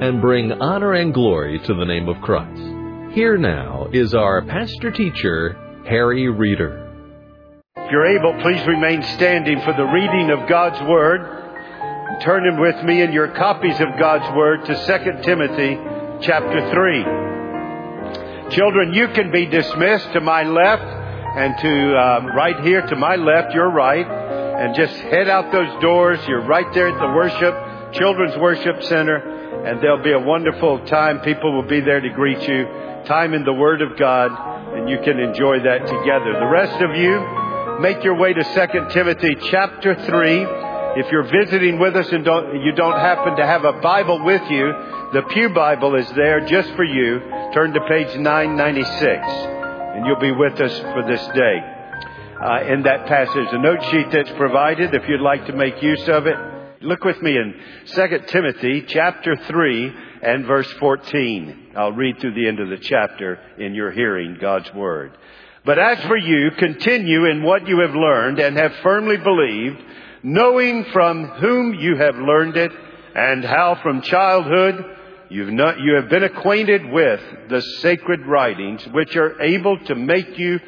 and bring honor and glory to the name of Christ. Here now is our pastor teacher, Harry Reeder. If you're able, please remain standing for the reading of God's Word. Turn in with me in your copies of God's Word to 2 Timothy chapter 3. Children, you can be dismissed to my left and to um, right here to my left, your right, and just head out those doors. You're right there at the worship, Children's Worship Center and there'll be a wonderful time. People will be there to greet you. Time in the Word of God, and you can enjoy that together. The rest of you, make your way to 2 Timothy chapter 3. If you're visiting with us and don't, you don't happen to have a Bible with you, the Pew Bible is there just for you. Turn to page 996, and you'll be with us for this day. Uh, in that passage, a note sheet that's provided if you'd like to make use of it. Look with me in 2 Timothy chapter 3 and verse 14. I'll read through the end of the chapter in your hearing God's word. But as for you, continue in what you have learned and have firmly believed, knowing from whom you have learned it and how from childhood you've not, you have been acquainted with the sacred writings which are able to make you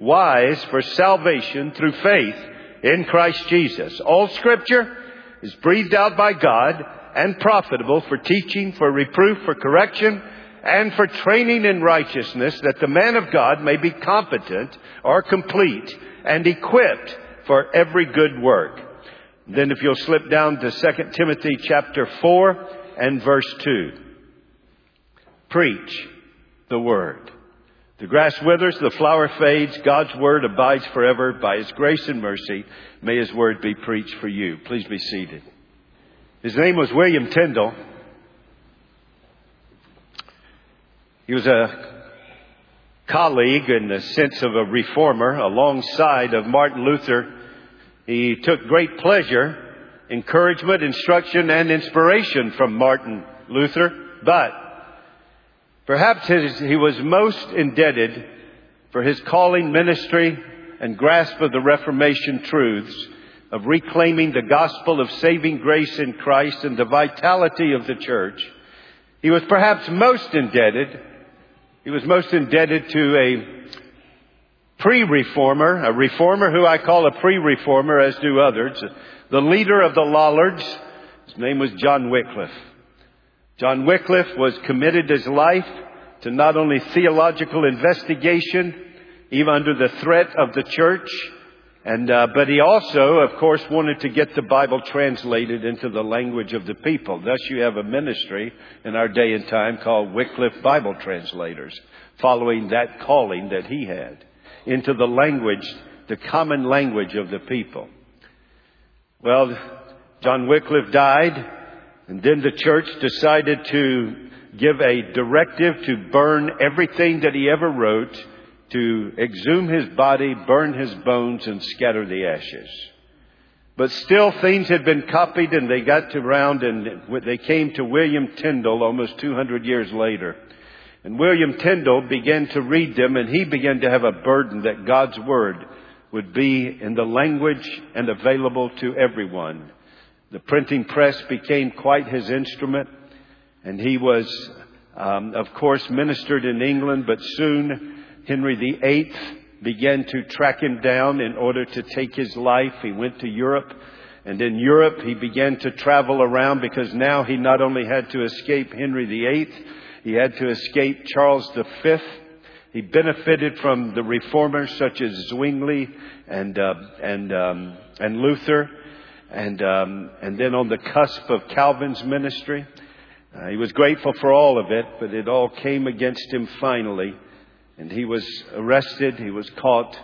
wise for salvation through faith in Christ Jesus. All scripture is breathed out by God and profitable for teaching, for reproof, for correction, and for training in righteousness, that the man of God may be competent or complete and equipped for every good work. Then if you'll slip down to 2 Timothy chapter 4 and verse 2. Preach the word. The grass withers, the flower fades, God's word abides forever. By his grace and mercy, may his word be preached for you. Please be seated. His name was William Tyndale. He was a colleague in the sense of a reformer alongside of Martin Luther. He took great pleasure, encouragement, instruction, and inspiration from Martin Luther, but Perhaps his, he was most indebted for his calling ministry and grasp of the Reformation truths of reclaiming the gospel of saving grace in Christ and the vitality of the church. He was perhaps most indebted, he was most indebted to a pre-reformer, a reformer who I call a pre-reformer, as do others, the leader of the Lollards. His name was John Wycliffe. John Wycliffe was committed his life to not only theological investigation, even under the threat of the church, and uh, but he also, of course, wanted to get the Bible translated into the language of the people. Thus, you have a ministry in our day and time called Wycliffe Bible Translators, following that calling that he had into the language, the common language of the people. Well, John Wycliffe died, and then the church decided to give a directive to burn everything that he ever wrote, to exhume his body, burn his bones, and scatter the ashes. But still things had been copied and they got to round and they came to William Tyndale almost 200 years later. And William Tyndale began to read them and he began to have a burden that God's Word would be in the language and available to everyone. The printing press became quite his instrument. And he was, um, of course, ministered in England, but soon Henry VIII began to track him down in order to take his life. He went to Europe. And in Europe, he began to travel around because now he not only had to escape Henry VIII, he had to escape Charles V. He benefited from the reformers such as Zwingli and uh, and um, and Luther, and um, and then on the cusp of Calvin's ministry. Uh, he was grateful for all of it, but it all came against him finally. And he was arrested, he was caught,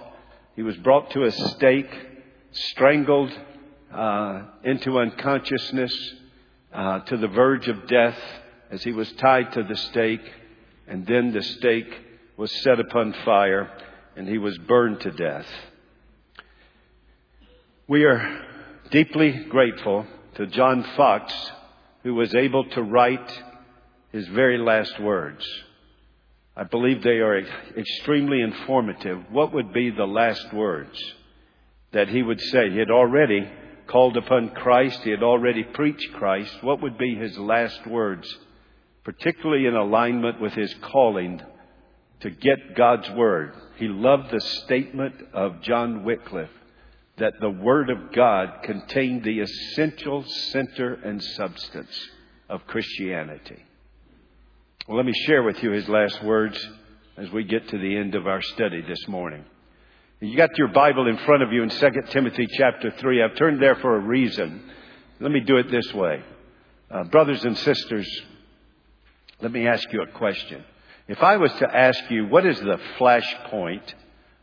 he was brought to a stake, strangled uh, into unconsciousness, uh, to the verge of death, as he was tied to the stake, and then the stake was set upon fire, and he was burned to death. We are deeply grateful to John Foxe, who was able to write his very last words. I believe they are extremely informative. What would be the last words that he would say? He had already called upon Christ. He had already preached Christ. What would be his last words, particularly in alignment with his calling to get God's Word? He loved the statement of John Wycliffe that the Word of God contained the essential center and substance of Christianity. Well, let me share with you his last words as we get to the end of our study this morning. You got your Bible in front of you in 2 Timothy chapter 3. I've turned there for a reason. Let me do it this way. Uh, brothers and sisters, let me ask you a question. If I was to ask you, what is the flashpoint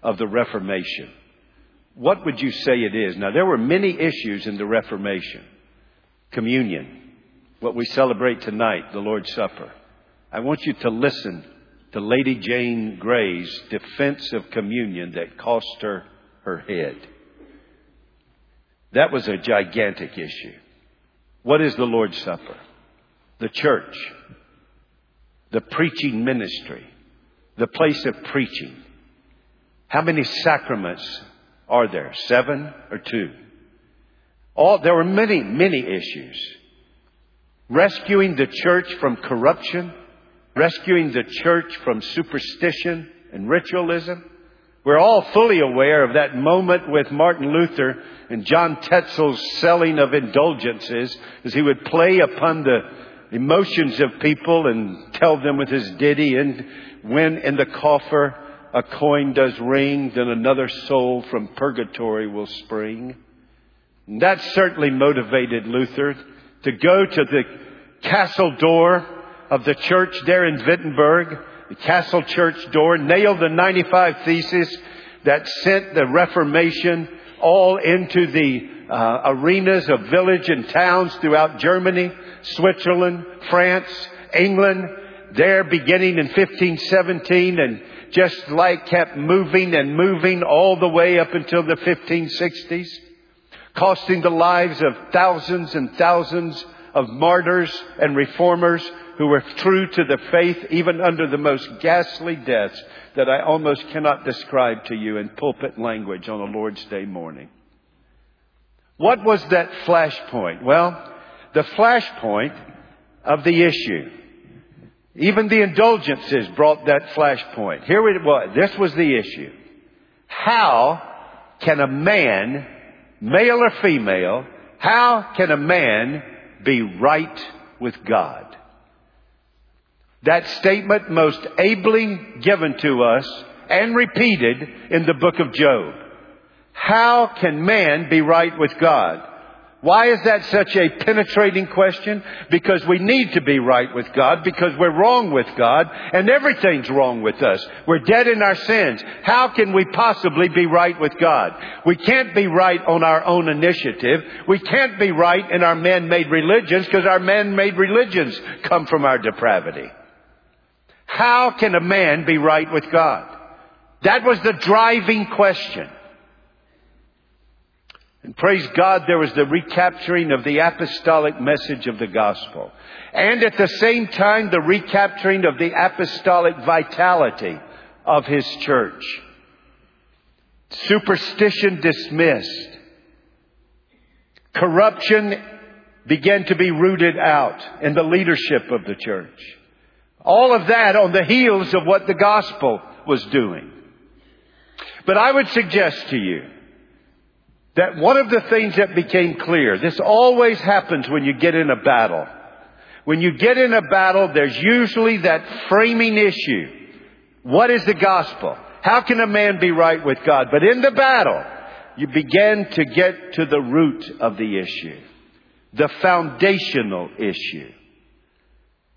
of the Reformation? What would you say it is? Now, there were many issues in the Reformation. Communion, what we celebrate tonight, the Lord's Supper. I want you to listen to Lady Jane Grey's defense of communion that cost her her head. That was a gigantic issue. What is the Lord's Supper? The church, the preaching ministry, the place of preaching. How many sacraments are there? Seven or two? All, there were many, many issues. Rescuing the church from corruption, rescuing the church from superstition and ritualism. We're all fully aware of that moment with Martin Luther and John Tetzel's selling of indulgences as he would play upon the emotions of people and tell them with his ditty and when in the coffer a coin does ring, then another soul from purgatory will spring. And that certainly motivated Luther to go to the castle door of the church there in Wittenberg, the castle church door, nailed the 95 theses that sent the Reformation all into the uh, arenas of village and towns throughout Germany, Switzerland, France, England, there beginning in 1517 and just like kept moving and moving all the way up until the 1560s, costing the lives of thousands and thousands of martyrs and reformers who were true to the faith even under the most ghastly deaths that I almost cannot describe to you in pulpit language on a Lord's Day morning. What was that flashpoint? Well, the flashpoint of the issue. Even the indulgences brought that flashpoint. Here it was. This was the issue. How can a man, male or female, how can a man be right with God? That statement most ably given to us and repeated in the book of Job. How can man be right with God? Why is that such a penetrating question? Because we need to be right with God, because we're wrong with God, and everything's wrong with us. We're dead in our sins. How can we possibly be right with God? We can't be right on our own initiative. We can't be right in our man-made religions, because our man-made religions come from our depravity. How can a man be right with God? That was the driving question. And praise God, there was the recapturing of the apostolic message of the gospel. And at the same time, the recapturing of the apostolic vitality of his church. Superstition dismissed. Corruption began to be rooted out in the leadership of the church. All of that on the heels of what the gospel was doing. But I would suggest to you that one of the things that became clear, this always happens when you get in a battle. When you get in a battle, there's usually that framing issue. What is the gospel? How can a man be right with God? But in the battle, you begin to get to the root of the issue. The foundational issue.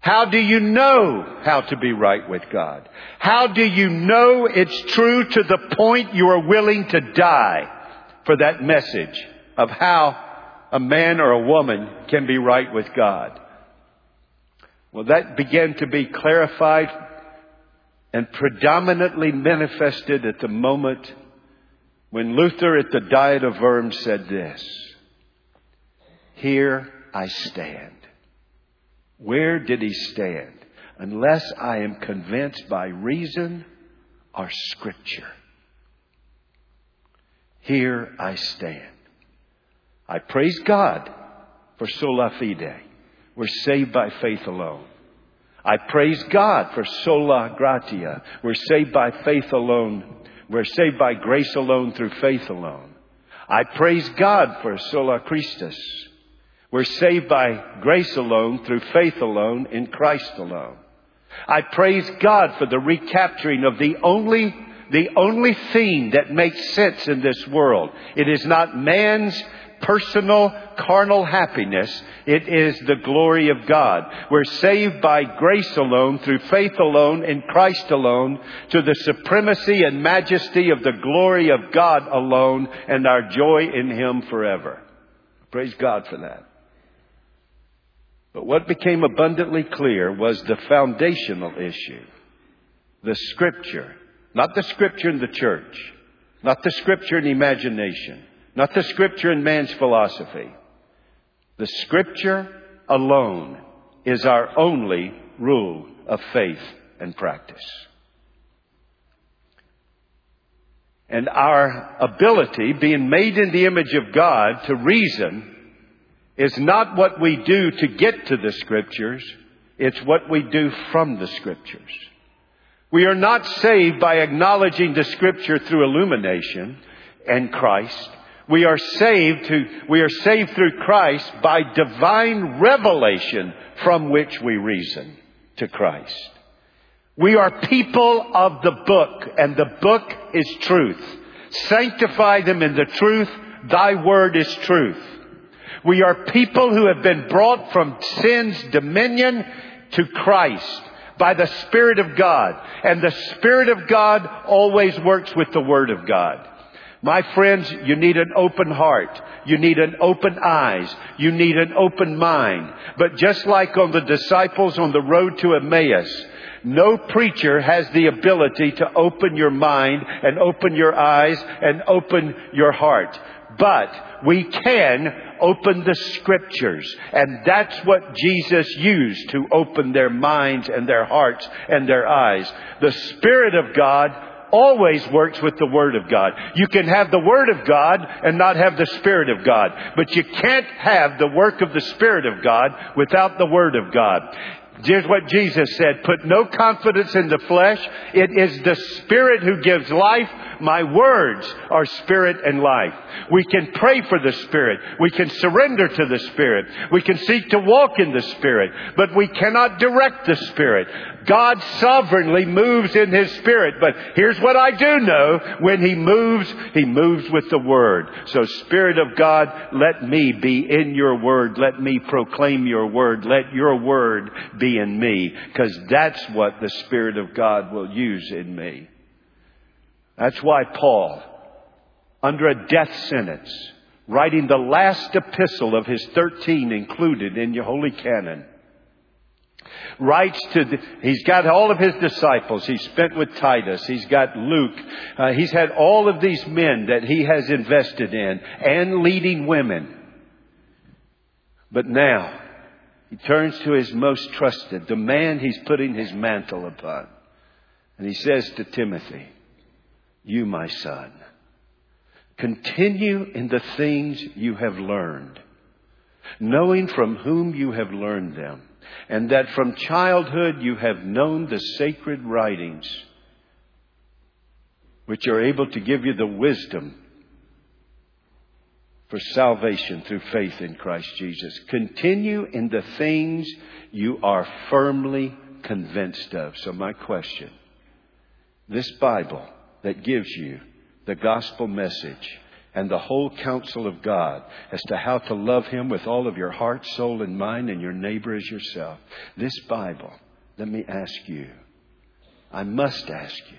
How do you know how to be right with God? How do you know it's true to the point you are willing to die for that message of how a man or a woman can be right with God? Well, that began to be clarified and predominantly manifested at the moment when Luther at the Diet of Worms said this Here I stand. Where did he stand? Unless I am convinced by reason or scripture. Here I stand. I praise God for sola fide. We're saved by faith alone. I praise God for sola gratia. We're saved by faith alone. We're saved by grace alone through faith alone. I praise God for sola Christus. We're saved by grace alone through faith alone in Christ alone. I praise God for the recapturing of the only the only thing that makes sense in this world. It is not man's personal carnal happiness. It is the glory of God. We're saved by grace alone, through faith alone, in Christ alone, to the supremacy and majesty of the glory of God alone, and our joy in Him forever. Praise God for that. But what became abundantly clear was the foundational issue. The scripture. Not the scripture in the church. Not the scripture in imagination not the scripture and man's philosophy. The scripture alone is our only rule of faith and practice. And our ability, being made in the image of God, to reason is not what we do to get to the scriptures, it's what we do from the scriptures. We are not saved by acknowledging the scripture through illumination and Christ. We are saved to, we are saved through Christ by divine revelation from which we reason to Christ. We are people of the book and the book is truth. Sanctify them in the truth. Thy word is truth. We are people who have been brought from sin's dominion to Christ by the Spirit of God. And the Spirit of God always works with the Word of God. My friends, you need an open heart. You need an open eyes. You need an open mind. But just like on the disciples on the road to Emmaus, no preacher has the ability to open your mind and open your eyes and open your heart. But we can open the scriptures. And that's what Jesus used to open their minds and their hearts and their eyes. The Spirit of God always works with the Word of God. You can have the Word of God and not have the Spirit of God. But you can't have the work of the Spirit of God without the Word of God. Here's what Jesus said. Put no confidence in the flesh. It is the Spirit who gives life. My words are Spirit and life. We can pray for the Spirit. We can surrender to the Spirit. We can seek to walk in the Spirit. But we cannot direct the Spirit. God sovereignly moves in His Spirit. But here's what I do know. When He moves, He moves with the Word. So Spirit of God, let me be in your Word. Let me proclaim your Word. Let your Word be in me. Because that's what the Spirit of God will use in me. That's why Paul, under a death sentence, writing the last epistle of his 13 included in your holy canon, writes to, the, he's got all of his disciples. He's spent with Titus. He's got Luke. Uh, he's had all of these men that he has invested in and leading women. But now, he turns to his most trusted, the man he's putting his mantle upon. And he says to Timothy, You, my son, continue in the things you have learned, knowing from whom you have learned them and that from childhood you have known the sacred writings, which are able to give you the wisdom for salvation through faith in Christ Jesus. Continue in the things you are firmly convinced of. So, my question this Bible that gives you the gospel message and the whole counsel of God as to how to love Him with all of your heart, soul, and mind, and your neighbor as yourself. This Bible, let me ask you, I must ask you,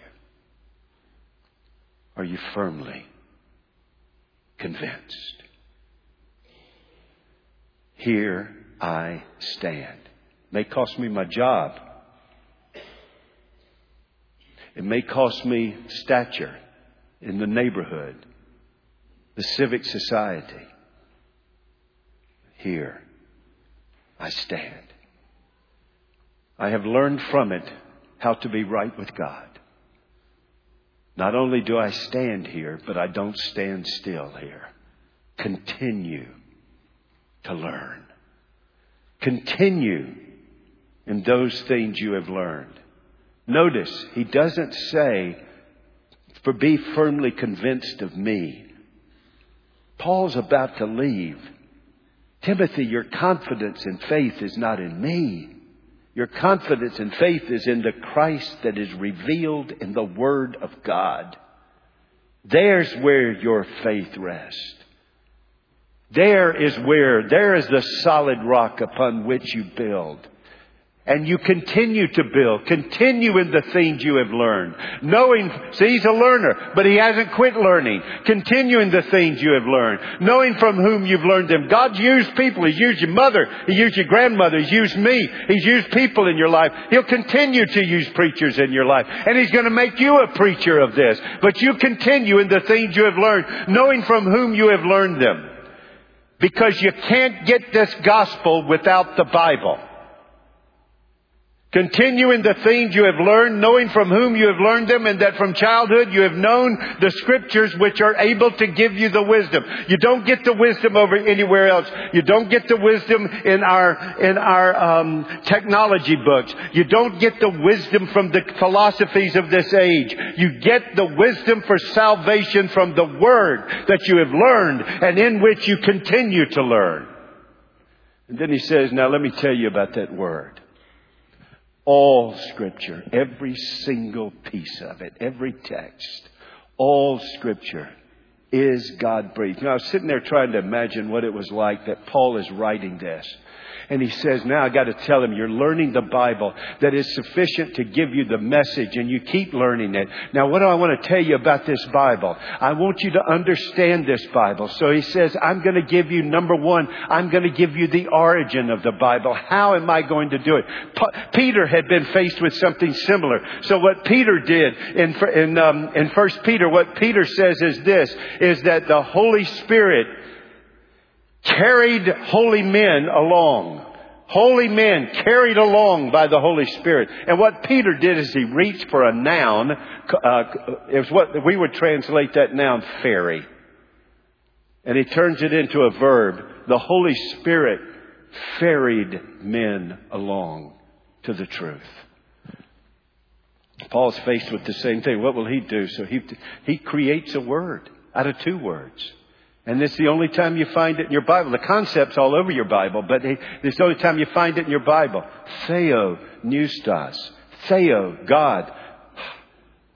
are you firmly convinced? Here I stand. It may cost me my job. It may cost me stature in the neighborhood, the civic society. Here, I stand. I have learned from it how to be right with God. Not only do I stand here, but I don't stand still here. Continue to learn. Continue in those things you have learned. Notice, he doesn't say, for be firmly convinced of me. Paul's about to leave. Timothy, your confidence and faith is not in me. Your confidence and faith is in the Christ that is revealed in the Word of God. There's where your faith rests. There is where, there is the solid rock upon which you build. And you continue to build. Continue in the things you have learned. Knowing, see, he's a learner, but he hasn't quit learning. Continue in the things you have learned. Knowing from whom you've learned them. God's used people. He's used your mother. He used your grandmother. He's used me. He's used people in your life. He'll continue to use preachers in your life. And he's going to make you a preacher of this. But you continue in the things you have learned, knowing from whom you have learned them. Because you can't get this gospel without the Bible. Continue in the things you have learned, knowing from whom you have learned them, and that from childhood you have known the scriptures which are able to give you the wisdom. You don't get the wisdom over anywhere else. You don't get the wisdom in our in our um, technology books. You don't get the wisdom from the philosophies of this age. You get the wisdom for salvation from the word that you have learned and in which you continue to learn. And then he says, "Now let me tell you about that word." All scripture, every single piece of it, every text, all scripture is God breathed. Now I was sitting there trying to imagine what it was like that Paul is writing this. And he says, now I got to tell him, you're learning the Bible that is sufficient to give you the message and you keep learning it. Now what do I want to tell you about this Bible? I want you to understand this Bible. So he says, I'm going to give you number one, I'm going to give you the origin of the Bible. How am I going to do it? Peter had been faced with something similar. So what Peter did in, in, um, in First Peter, what Peter says is this, is that the Holy Spirit carried holy men along. Holy men carried along by the Holy Spirit. And what Peter did is he reached for a noun. Uh, is what we would translate that noun ferry. And he turns it into a verb. The Holy Spirit ferried men along to the truth. Paul's faced with the same thing. What will he do? So he, he creates a word out of two words. And it's the only time you find it in your Bible. The concept's all over your Bible, but it's the only time you find it in your Bible. Theo, pneustos. Theo, God.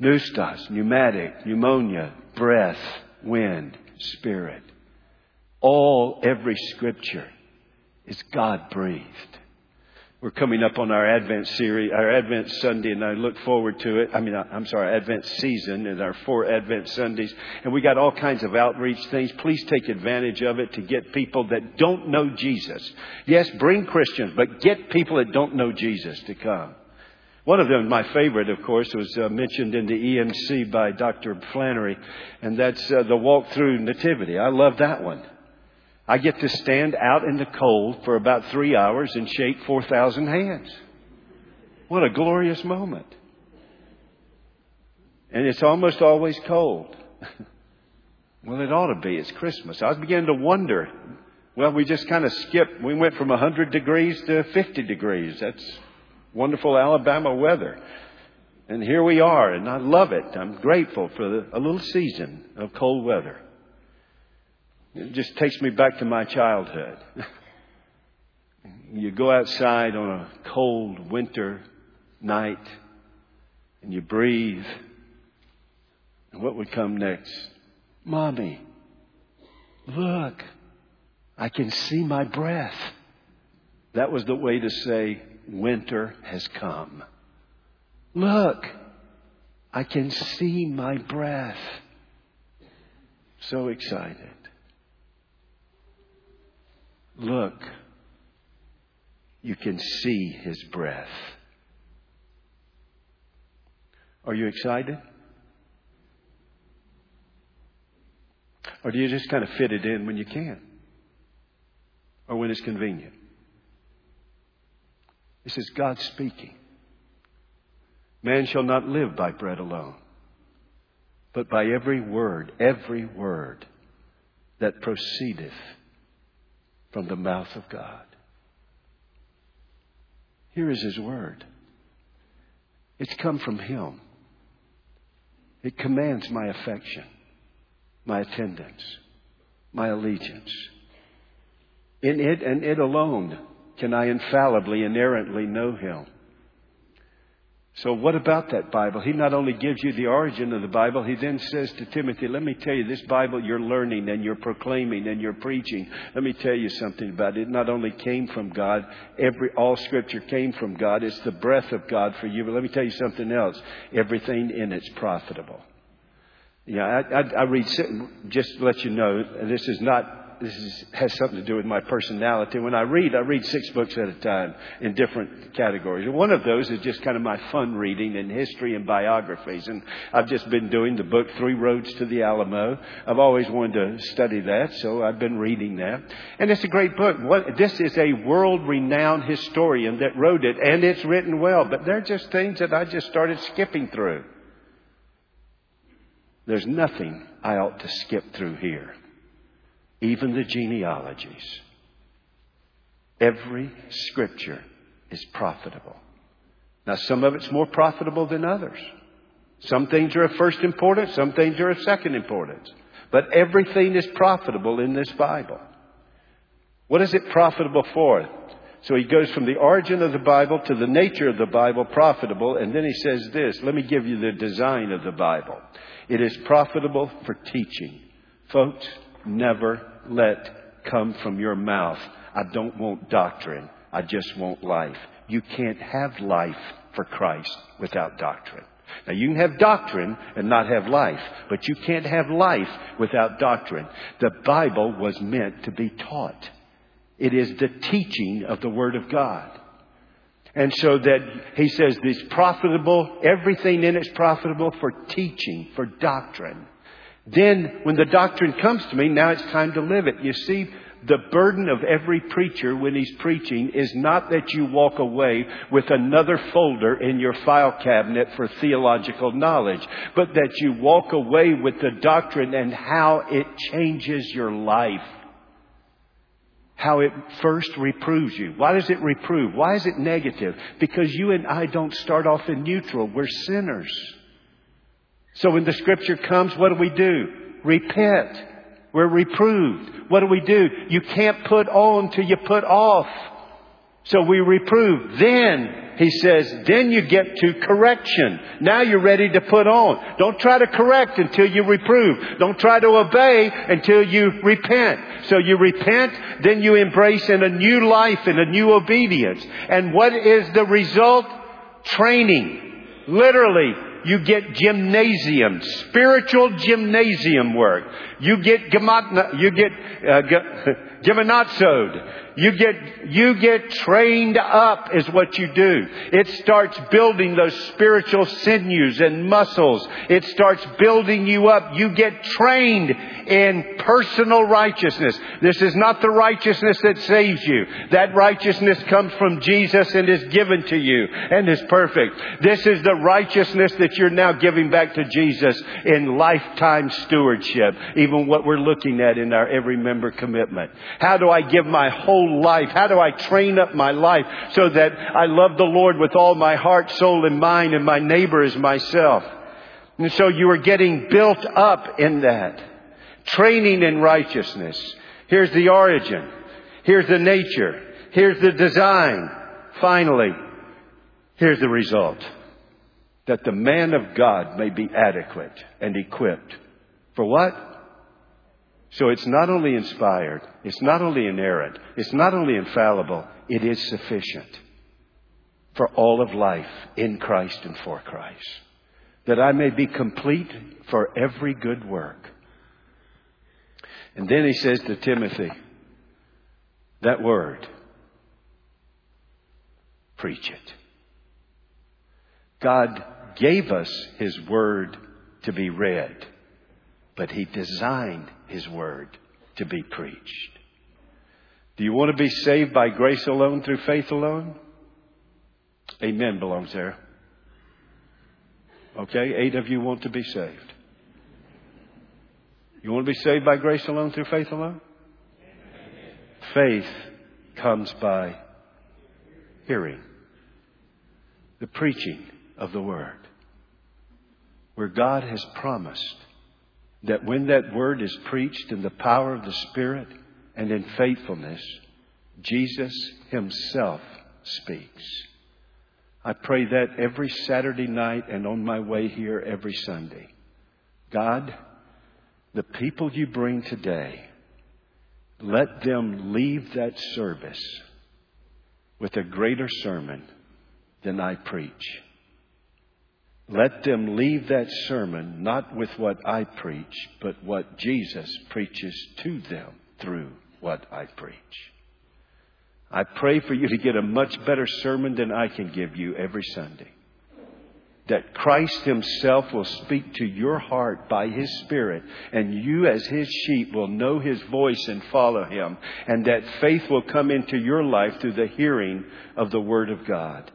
Pneustos, pneumatic, pneumonia, breath, wind, spirit. All, every scripture is God breathed. We're coming up on our Advent series, our Advent Sunday, and I look forward to it. I mean, I'm sorry, Advent season and our four Advent Sundays. And we got all kinds of outreach things. Please take advantage of it to get people that don't know Jesus. Yes, bring Christians, but get people that don't know Jesus to come. One of them, my favorite, of course, was uh, mentioned in the EMC by Dr. Flannery, and that's uh, the walk through nativity. I love that one. I get to stand out in the cold for about three hours and shake 4,000 hands. What a glorious moment. And it's almost always cold. well, it ought to be. It's Christmas. I beginning to wonder. Well, we just kind of skipped. We went from 100 degrees to 50 degrees. That's wonderful Alabama weather. And here we are, and I love it. I'm grateful for the, a little season of cold weather. It just takes me back to my childhood. you go outside on a cold winter night and you breathe. And what would come next? Mommy, look, I can see my breath. That was the way to say, winter has come. Look, I can see my breath. So excited. Look, you can see his breath. Are you excited? Or do you just kind of fit it in when you can? Or when it's convenient? This is God speaking. Man shall not live by bread alone, but by every word, every word that proceedeth from the mouth of God. Here is His word. It's come from Him. It commands my affection, my attendance, my allegiance. In it and it alone can I infallibly, inerrantly know Him. So, what about that Bible? He not only gives you the origin of the Bible, he then says to Timothy, Let me tell you, this Bible you're learning and you're proclaiming and you're preaching. Let me tell you something about it. It not only came from God, every, all scripture came from God. It's the breath of God for you. But let me tell you something else. Everything in it's profitable. Yeah, I, I, I read, just to let you know, this is not this is, has something to do with my personality. When I read, I read six books at a time in different categories. one of those is just kind of my fun reading in history and biographies. And I've just been doing the book Three Roads to the Alamo. I've always wanted to study that, so I've been reading that. And it's a great book. What, this is a world renowned historian that wrote it, and it's written well. But they're just things that I just started skipping through. There's nothing I ought to skip through here even the genealogies. Every scripture is profitable. Now, some of it's more profitable than others. Some things are of first importance, some things are of second importance. But everything is profitable in this Bible. What is it profitable for? So he goes from the origin of the Bible to the nature of the Bible, profitable, and then he says this let me give you the design of the Bible. It is profitable for teaching. Folks, never let come from your mouth. I don't want doctrine. I just want life. You can't have life for Christ without doctrine. Now you can have doctrine and not have life, but you can't have life without doctrine. The Bible was meant to be taught. It is the teaching of the Word of God. And so that he says this profitable, everything in it's profitable for teaching, for doctrine. Then, when the doctrine comes to me, now it's time to live it. You see, the burden of every preacher when he's preaching is not that you walk away with another folder in your file cabinet for theological knowledge, but that you walk away with the doctrine and how it changes your life. How it first reproves you. Why does it reprove? Why is it negative? Because you and I don't start off in neutral. We're sinners. So when the scripture comes, what do we do? Repent. We're reproved. What do we do? You can't put on till you put off. So we reprove. Then, he says, then you get to correction. Now you're ready to put on. Don't try to correct until you reprove. Don't try to obey until you repent. So you repent, then you embrace in a new life and a new obedience. And what is the result? Training. Literally, you get gymnasium, spiritual gymnasium work. You get you get uh, You get, you get trained up is what you do. It starts building those spiritual sinews and muscles. It starts building you up. You get trained in personal righteousness. This is not the righteousness that saves you. That righteousness comes from Jesus and is given to you and is perfect. This is the righteousness that you're now giving back to Jesus in lifetime stewardship. Even what we're looking at in our every member commitment. How do I give my whole life? How do I train up my life so that I love the Lord with all my heart, soul, and mind, and my neighbor as myself? And so you are getting built up in that. Training in righteousness. Here's the origin. Here's the nature. Here's the design. Finally, here's the result. That the man of God may be adequate and equipped. For what? So it's not only inspired, it's not only inerrant, it's not only infallible, it is sufficient for all of life in Christ and for Christ. That I may be complete for every good work. And then he says to Timothy, that word, preach it. God gave us His Word to be read, but He designed His Word to be preached. Do you want to be saved by grace alone through faith alone? Amen belongs there. Okay, eight of you want to be saved. You want to be saved by grace alone through faith alone? Faith comes by hearing, the preaching of the Word, where God has promised that when that Word is preached in the power of the Spirit and in faithfulness, Jesus Himself speaks. I pray that every Saturday night and on my way here every Sunday. God, the people you bring today, let them leave that service with a greater sermon than I preach. Let them leave that sermon not with what I preach, but what Jesus preaches to them through what I preach. I pray for you to get a much better sermon than I can give you every Sunday that Christ Himself will speak to your heart by His Spirit, and you, as His sheep, will know His voice and follow Him, and that faith will come into your life through the hearing of the Word of God.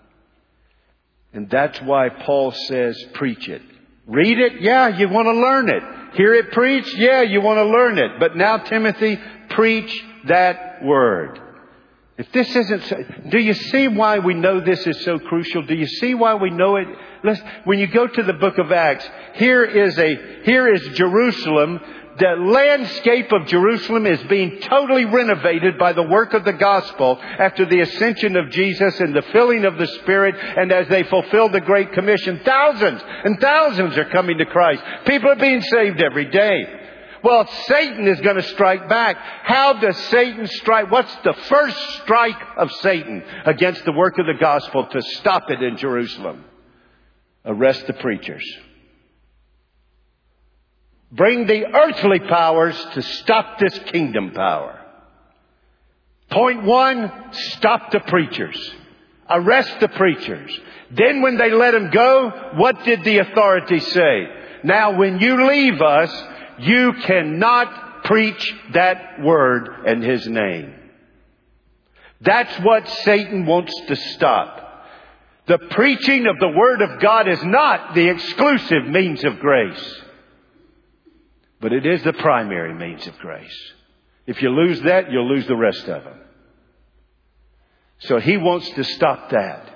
And that's why Paul says, preach it. Read it? Yeah, you want to learn it. Hear it preached? Yeah, you want to learn it. But now, Timothy, preach that Word. If this isn't, do you see why we know this is so crucial? Do you see why we know it? Listen, when you go to the book of Acts, here is a, here is Jerusalem. The landscape of Jerusalem is being totally renovated by the work of the gospel after the ascension of Jesus and the filling of the Spirit and as they fulfill the Great Commission. Thousands and thousands are coming to Christ. People are being saved every day. Well, Satan is going to strike back. How does Satan strike? What's the first strike of Satan against the work of the gospel to stop it in Jerusalem? Arrest the preachers. Bring the earthly powers to stop this kingdom power. Point one, stop the preachers. Arrest the preachers. Then when they let them go, what did the authorities say? Now when you leave us, you cannot preach that word in His name. That's what Satan wants to stop. The preaching of the Word of God is not the exclusive means of grace, but it is the primary means of grace. If you lose that, you'll lose the rest of them. So he wants to stop that.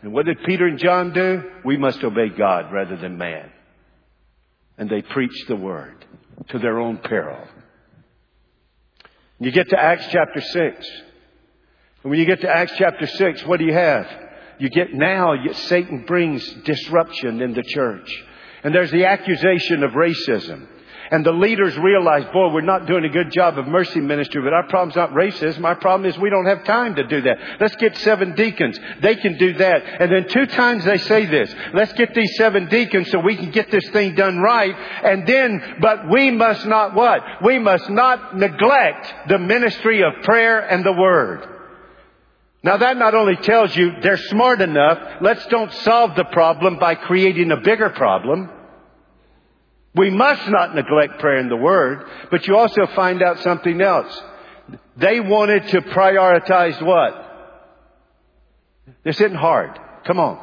And what did Peter and John do? We must obey God rather than man and they preached the word to their own peril. You get to Acts chapter 6. And when you get to Acts chapter 6, what do you have? You get now, Satan brings disruption in the church. And there's the accusation of racism. And the leaders realize, boy, we're not doing a good job of mercy ministry, but our problem's not racism. Our problem is we don't have time to do that. Let's get seven deacons. They can do that. And then two times they say this. Let's get these seven deacons so we can get this thing done right. And then, but we must not what? We must not neglect the ministry of prayer and the word. Now that not only tells you they're smart enough, let's don't solve the problem by creating a bigger problem. We must not neglect prayer and the Word, but you also find out something else. They wanted to prioritize what? This isn't hard. Come on.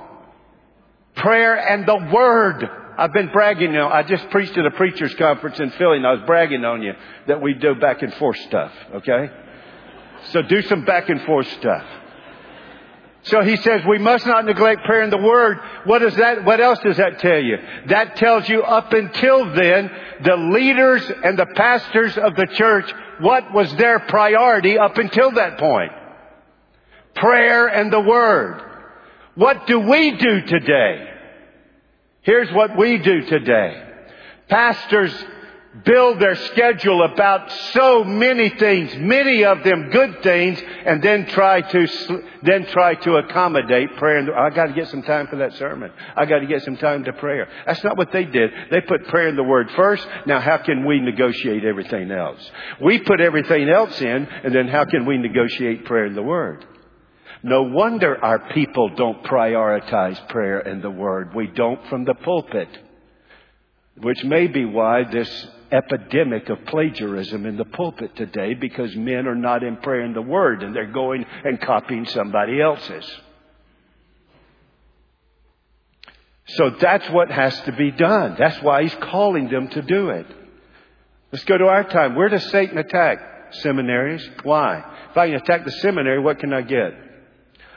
Prayer and the Word. I've been bragging now. I just preached at a preacher's conference in Philly and I was bragging on you that we do back and forth stuff, okay? So do some back and forth stuff. So he says we must not neglect prayer and the word. What does that, what else does that tell you? That tells you up until then, the leaders and the pastors of the church, what was their priority up until that point? Prayer and the word. What do we do today? Here's what we do today. Pastors build their schedule about so many things, many of them good things, and then try to then try to accommodate prayer. And I got to get some time for that sermon. I got to get some time to prayer. That's not what they did. They put prayer in the Word first. Now, how can we negotiate everything else? We put everything else in, and then how can we negotiate prayer in the Word? No wonder our people don't prioritize prayer and the Word. We don't from the pulpit. Which may be why this epidemic of plagiarism in the pulpit today because men are not in prayer and the Word and they're going and copying somebody else's. So that's what has to be done. That's why he's calling them to do it. Let's go to our time. Where does Satan attack? Seminaries. Why? If I can attack the seminary, what can I get?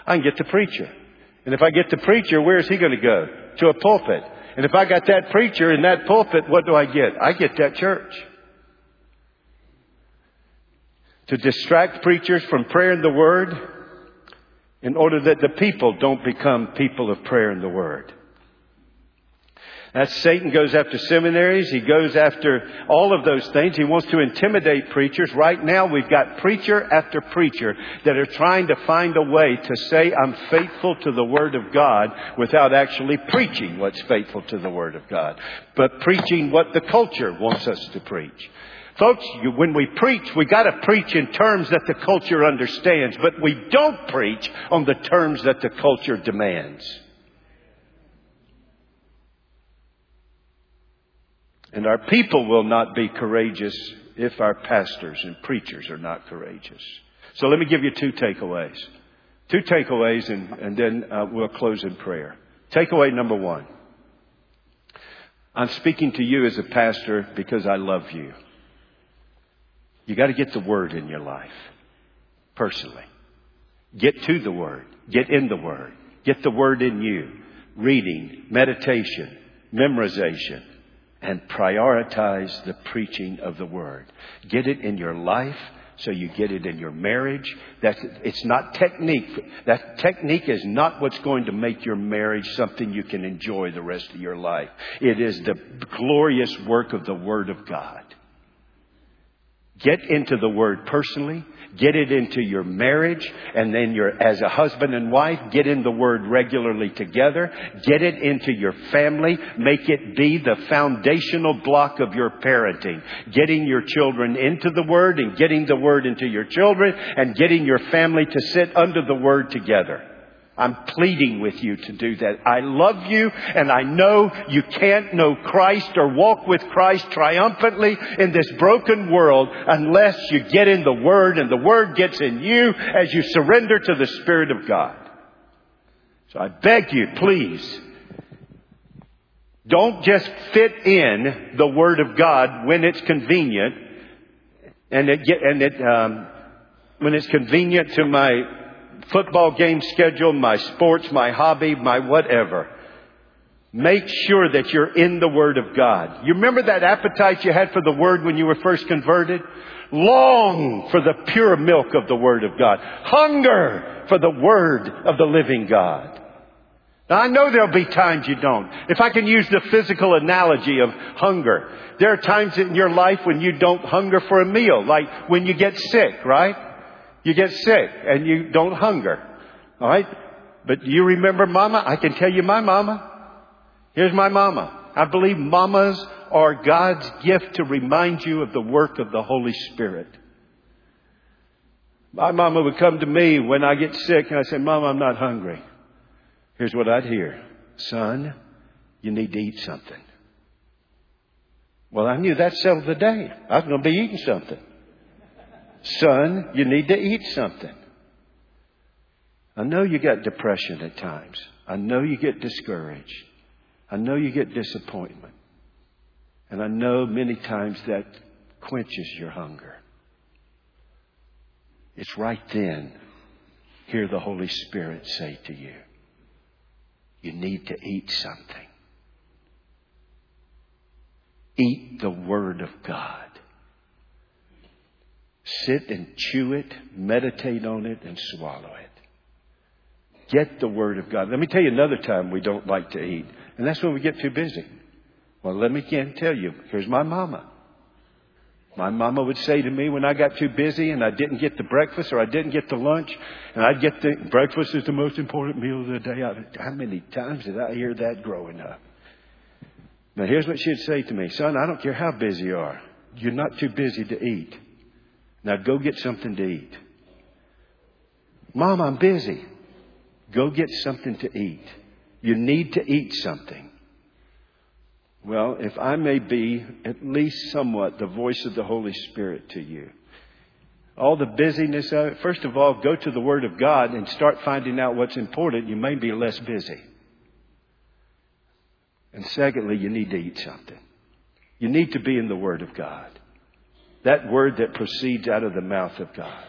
I can get the preacher. And if I get the preacher, where is he going to go? To a pulpit. And if I got that preacher in that pulpit, what do I get? I get that church. To distract preachers from prayer and the Word in order that the people don't become people of prayer and the Word. That's Satan goes after seminaries. He goes after all of those things. He wants to intimidate preachers. Right now we've got preacher after preacher that are trying to find a way to say I'm faithful to the Word of God without actually preaching what's faithful to the Word of God, but preaching what the culture wants us to preach. Folks, when we preach, we gotta preach in terms that the culture understands, but we don't preach on the terms that the culture demands. And our people will not be courageous if our pastors and preachers are not courageous. So let me give you two takeaways. Two takeaways, and, and then uh, we'll close in prayer. Takeaway number one. I'm speaking to you as a pastor because I love you. You got to get the Word in your life, personally. Get to the Word. Get in the Word. Get the Word in you. Reading, meditation, memorization, and prioritize the preaching of the word. Get it in your life so you get it in your marriage. That it's not technique. That technique is not what's going to make your marriage something you can enjoy the rest of your life. It is the glorious work of the word of God. Get into the word personally Get it into your marriage and then your, as a husband and wife, get in the Word regularly together. Get it into your family. Make it be the foundational block of your parenting. Getting your children into the Word and getting the Word into your children and getting your family to sit under the Word together. I'm pleading with you to do that. I love you and I know you can't know Christ or walk with Christ triumphantly in this broken world unless you get in the Word and the Word gets in you as you surrender to the Spirit of God. So I beg you, please, don't just fit in the Word of God when it's convenient and it, get, and it, um, when it's convenient to my football game schedule, my sports, my hobby, my whatever. Make sure that you're in the Word of God. You remember that appetite you had for the Word when you were first converted? Long for the pure milk of the Word of God. Hunger for the Word of the living God. Now I know there'll be times you don't. If I can use the physical analogy of hunger, there are times in your life when you don't hunger for a meal, like when you get sick, right? You get sick and you don't hunger. All right? But you remember mama? I can tell you my mama. Here's my mama. I believe mamas are God's gift to remind you of the work of the Holy Spirit. My mama would come to me when I get sick and I say, Mama, I'm not hungry. Here's what I'd hear. Son, you need to eat something. Well, I knew that settled the day. I was going to be eating something. Son, you need to eat something. I know you got depression at times. I know you get discouraged. I know you get disappointment. And I know many times that quenches your hunger. It's right then, hear the Holy Spirit say to you, you need to eat something. Eat the Word of God. Sit and chew it, meditate on it, and swallow it. Get the Word of God. Let me tell you another time we don't like to eat, and that's when we get too busy. Well, let me again tell you, here's my mama. My mama would say to me when I got too busy and I didn't get the breakfast or I didn't get the lunch, and I'd get the breakfast is the most important meal of the day. How many times did I hear that growing up? Now, here's what she'd say to me Son, I don't care how busy you are, you're not too busy to eat. Now go get something to eat. Mom, I'm busy. Go get something to eat. You need to eat something. Well, if I may be at least somewhat the voice of the Holy Spirit to you, all the busyness of it, first of all, go to the Word of God and start finding out what's important. You may be less busy. And secondly, you need to eat something. You need to be in the Word of God. That Word that proceeds out of the mouth of God.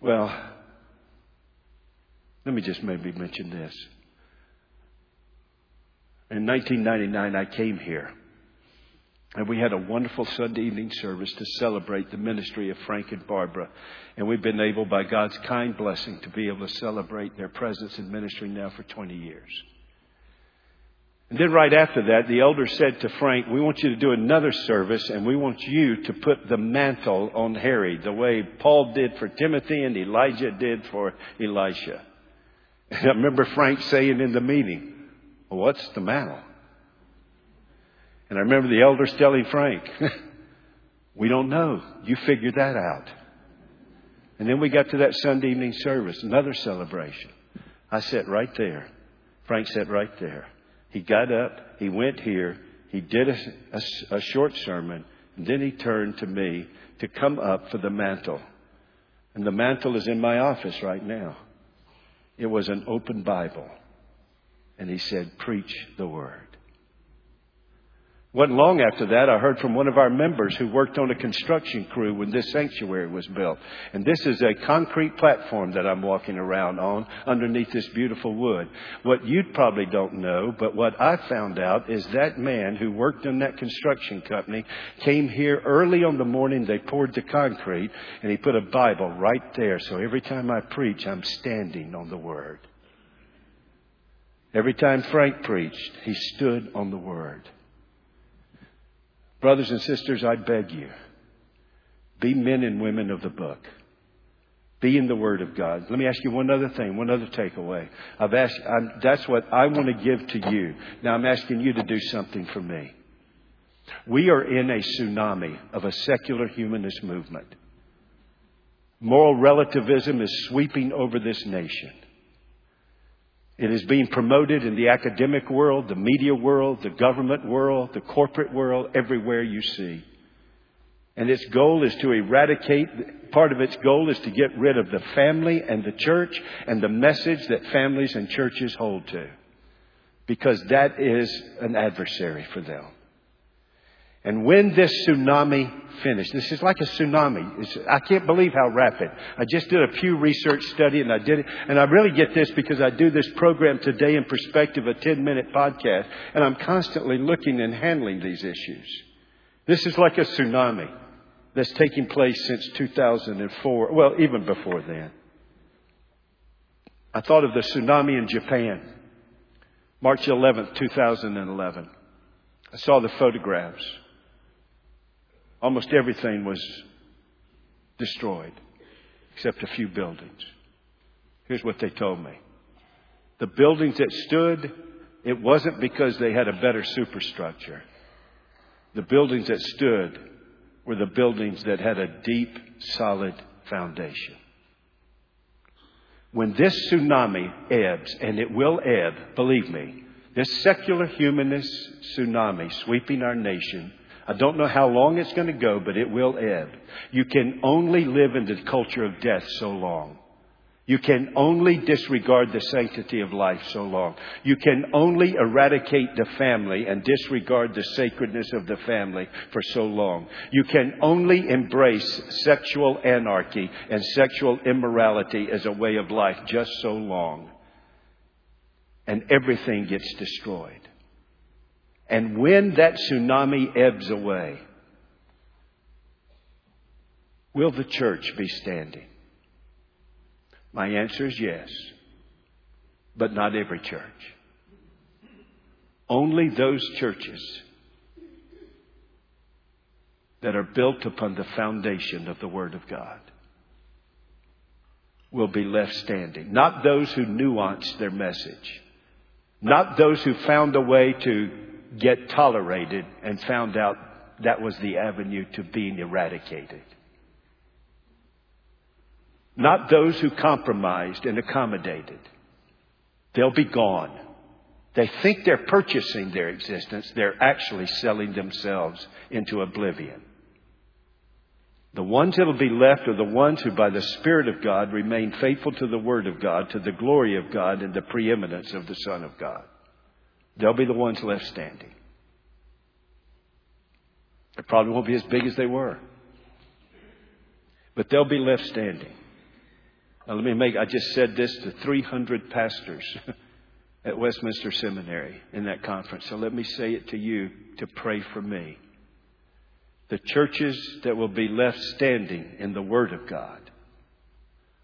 Well, let me just maybe mention this. In 1999, I came here. And we had a wonderful Sunday evening service to celebrate the ministry of Frank and Barbara. And we've been able, by God's kind blessing, to be able to celebrate their presence and ministry now for 20 years. And then right after that, the elder said to Frank, we want you to do another service and we want you to put the mantle on Harry the way Paul did for Timothy and Elijah did for Elisha. And I remember Frank saying in the meeting, well, what's the mantle? And I remember the elders telling Frank, we don't know. You figure that out. And then we got to that Sunday evening service, another celebration. I sat right there. Frank sat right there. He got up, he went here, he did a, a, a short sermon, and then he turned to me to come up for the mantle. And the mantle is in my office right now. It was an open Bible. And he said, Preach the word. Wasn't long after that, I heard from one of our members who worked on a construction crew when this sanctuary was built. And this is a concrete platform that I'm walking around on underneath this beautiful wood. What you probably don't know, but what I found out is that man who worked in that construction company came here early on the morning they poured the concrete and he put a Bible right there. So every time I preach, I'm standing on the Word. Every time Frank preached, he stood on the Word. Brothers and sisters, I beg you, be men and women of the book. Be in the Word of God. Let me ask you one other thing, one other takeaway. I've asked, I'm, that's what I want to give to you. Now I'm asking you to do something for me. We are in a tsunami of a secular humanist movement. Moral relativism is sweeping over this nation. It is being promoted in the academic world, the media world, the government world, the corporate world, everywhere you see. And its goal is to eradicate, part of its goal is to get rid of the family and the church and the message that families and churches hold to. Because that is an adversary for them. And when this tsunami finished, this is like a tsunami. It's, I can't believe how rapid. I just did a Pew Research study and I did it, and I really get this because I do this program today in perspective, a 10 minute podcast, and I'm constantly looking and handling these issues. This is like a tsunami that's taking place since 2004, well, even before then. I thought of the tsunami in Japan, March 11th, 2011. I saw the photographs. Almost everything was destroyed except a few buildings. Here's what they told me. The buildings that stood, it wasn't because they had a better superstructure. The buildings that stood were the buildings that had a deep, solid foundation. When this tsunami ebbs, and it will ebb, believe me, this secular humanist tsunami sweeping our nation I don't know how long it's going to go, but it will ebb. You can only live in the culture of death so long. You can only disregard the sanctity of life so long. You can only eradicate the family and disregard the sacredness of the family for so long. You can only embrace sexual anarchy and sexual immorality as a way of life just so long. And everything gets destroyed. And when that tsunami ebbs away, will the church be standing? My answer is yes, but not every church. Only those churches that are built upon the foundation of the Word of God will be left standing. Not those who nuance their message. Not those who found a way to get tolerated and found out that was the avenue to being eradicated. not those who compromised and accommodated. They'll be gone. They think they're purchasing their existence. They're actually selling themselves into oblivion. The ones that'll be left are the ones who, by the Spirit of God, remain faithful to the Word of God, to the glory of God, and the preeminence of the Son of God. They'll be the ones left standing. They probably won't be as big as they were, but they'll be left standing. Now, let me make, I just said this to 300 pastors at Westminster Seminary in that conference. So let me say it to you to pray for me. The churches that will be left standing in the Word of God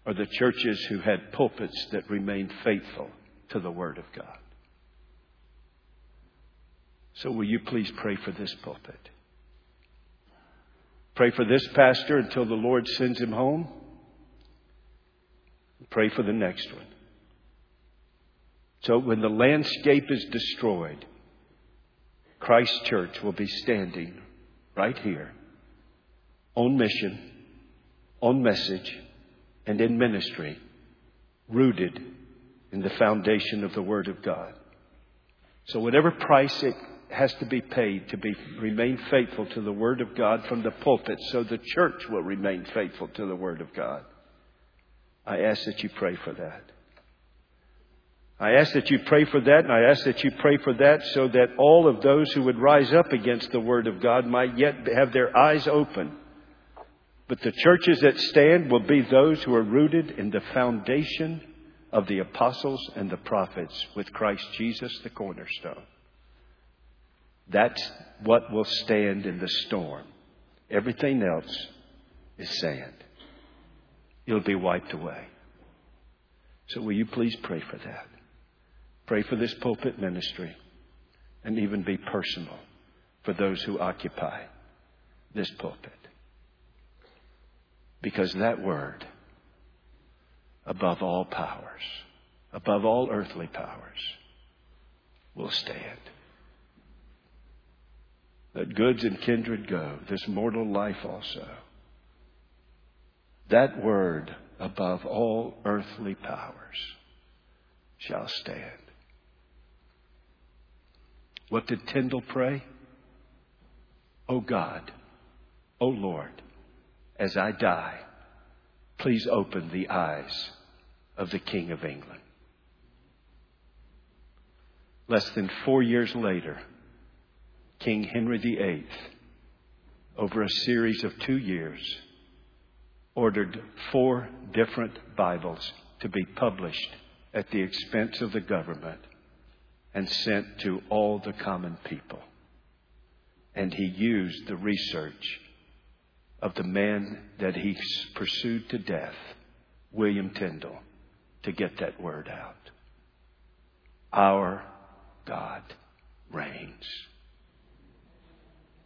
are the churches who had pulpits that remained faithful to the Word of God. So will you please pray for this pulpit? Pray for this pastor until the Lord sends him home. Pray for the next one. So when the landscape is destroyed, Christ Church will be standing right here on mission, on message, and in ministry, rooted in the foundation of the Word of God. So whatever price it has to be paid to be remain faithful to the Word of God from the pulpit, so the church will remain faithful to the Word of God. I ask that you pray for that. I ask that you pray for that, and I ask that you pray for that so that all of those who would rise up against the Word of God might yet have their eyes open. But the churches that stand will be those who are rooted in the foundation of the apostles and the prophets with Christ Jesus the cornerstone. That's what will stand in the storm. Everything else is sand. It'll be wiped away. So will you please pray for that? Pray for this pulpit ministry and even be personal for those who occupy this pulpit. Because that word, above all powers, above all earthly powers, will stand. Let goods and kindred go, this mortal life also. That word above all earthly powers shall stand. What did Tyndale pray? O God, O Lord, as I die, please open the eyes of the King of England. Less than four years later, King Henry VIII, over a series of two years, ordered four different Bibles to be published at the expense of the government and sent to all the common people. And he used the research of the man that he pursued to death, William Tyndale, to get that word out. Our God reigns.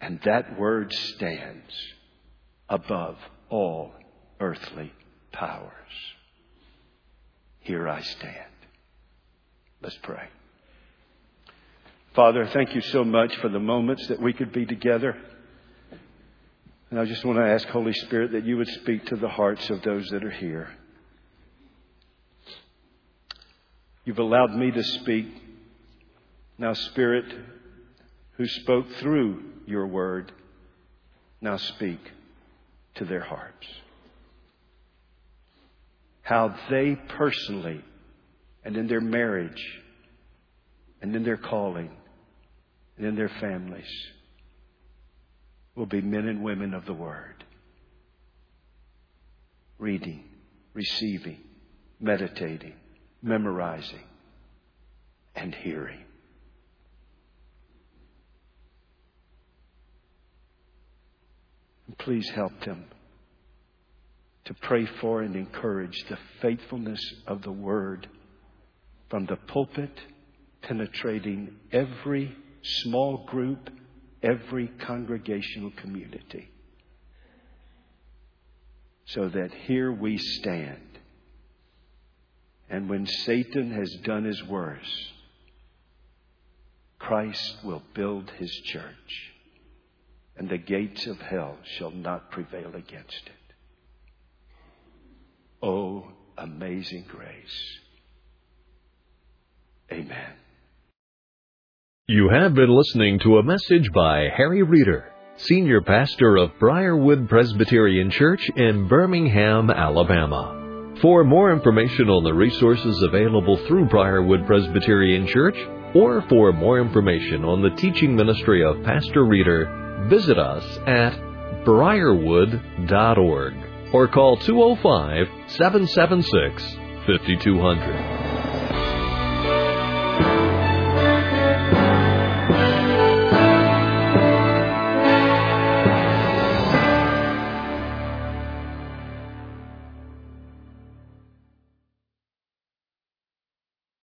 And that word stands above all earthly powers. Here I stand. Let's pray. Father, thank you so much for the moments that we could be together. And I just want to ask, Holy Spirit, that you would speak to the hearts of those that are here. You've allowed me to speak. Now, Spirit, who spoke through your word, now speak to their hearts. How they personally and in their marriage and in their calling and in their families will be men and women of the Word. Reading, receiving, meditating, memorizing, and hearing. Please help them to pray for and encourage the faithfulness of the Word from the pulpit, penetrating every small group, every congregational community. So that here we stand. And when Satan has done his worst, Christ will build his church, and the gates of hell shall not prevail against it. Oh, amazing grace. Amen. You have been listening to a message by Harry Reeder, Senior Pastor of Briarwood Presbyterian Church in Birmingham, Alabama. For more information on the resources available through Briarwood Presbyterian Church, or for more information on the teaching ministry of Pastor Reeder, visit us at briarwood.org or call 205 776 5200.